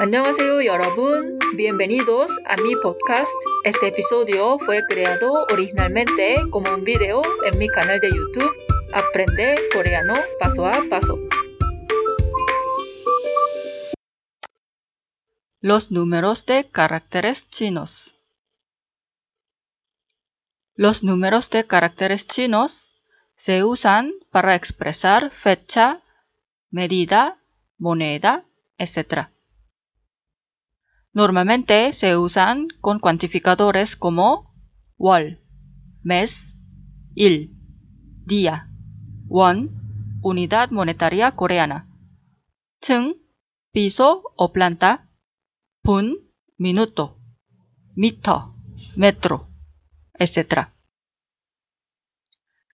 Annyeonghaseyo 여러분, bienvenidos a mi podcast. Este episodio fue creado originalmente como un video en mi canal de YouTube Aprende Coreano Paso a Paso. Los números de caracteres chinos. Los números de caracteres chinos se usan para expresar fecha, medida, moneda, etc. Normalmente se usan con cuantificadores como wol, mes, il, día, won, unidad monetaria coreana, 층, piso o planta, 분, minuto, mito, metro, etc.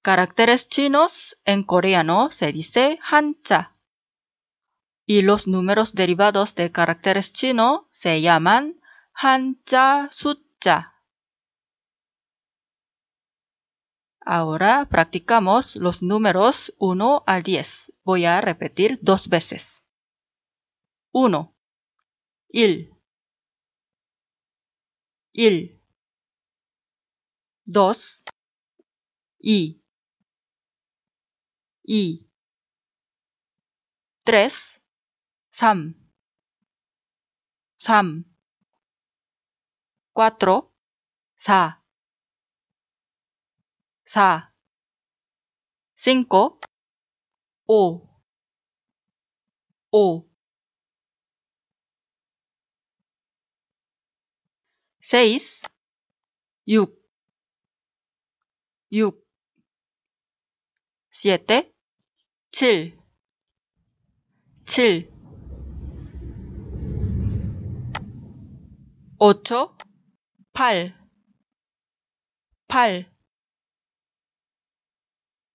Caracteres chinos en coreano se dice hancha y los números derivados de caracteres chino se llaman hanja 숫자. Ahora practicamos los números 1 al 10. Voy a repetir dos veces. 1. Il. Il. 2. I. I. 3. 3, 3, 4, 4, 4, 5, 5, 5, 6, 6, 6, 7, 7, 7, ocho, pal, pal,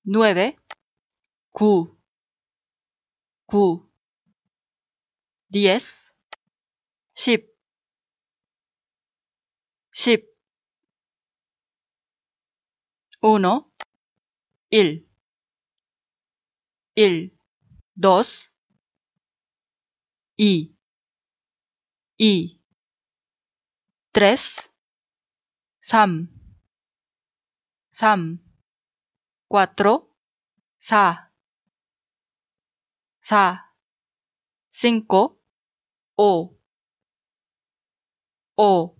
nueve, cu, diez, uno, il, dos, y. 3, 3, 3, 4, 4, 4, 5, O, O,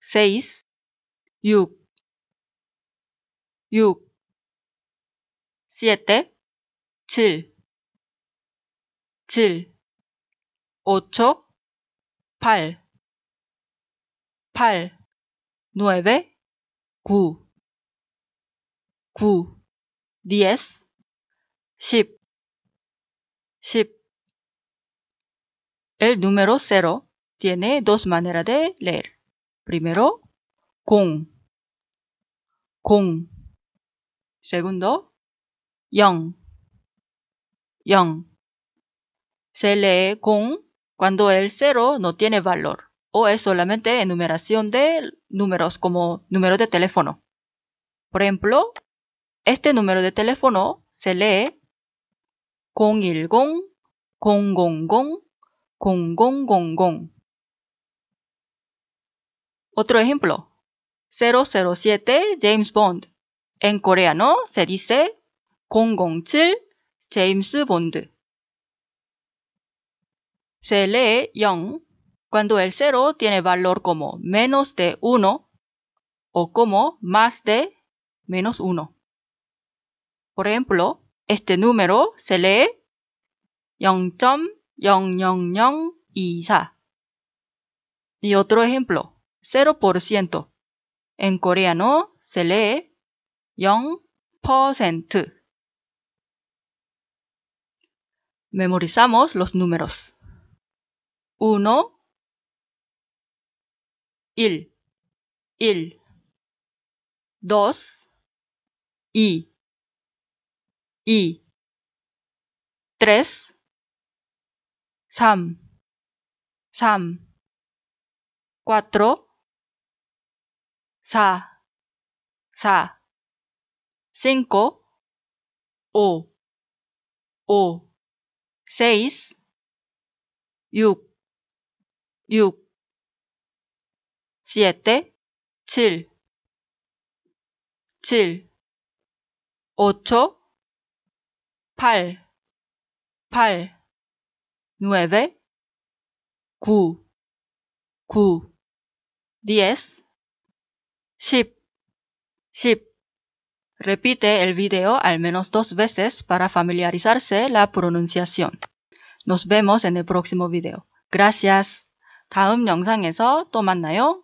6, 6, 6, 7, 7, 7, 8, 8, 8, 9, 9, 9, 10, 10, 10. El número 0 tiene dos maneras de leer. Primero, con, con. Segundo, yang, yang. Se lee con cuando el 0 no tiene valor o es solamente enumeración de números como número de teléfono. Por ejemplo, este número de teléfono se lee 010 000 0000. Otro ejemplo, 007 James Bond. En coreano se dice 007 James Bond. Se lee young cuando el cero tiene valor como menos de 1 o como más de menos 1. Por ejemplo, este número se lee 0.00024. Y otro ejemplo, 0%. En coreano se lee 0%. Memorizamos los números. 1, 1, 1, 2, y, y, 3, 3, 3, 4, 4, 4, 5, o, o, 6, 6, 6 7 7 7 8 8 8 9 9 9 10 10 10 Repite el video al menos dos veces para familiarizarse la pronunciación. Nos vemos en el próximo video. Gracias. 다음 영상에서 또 만나요.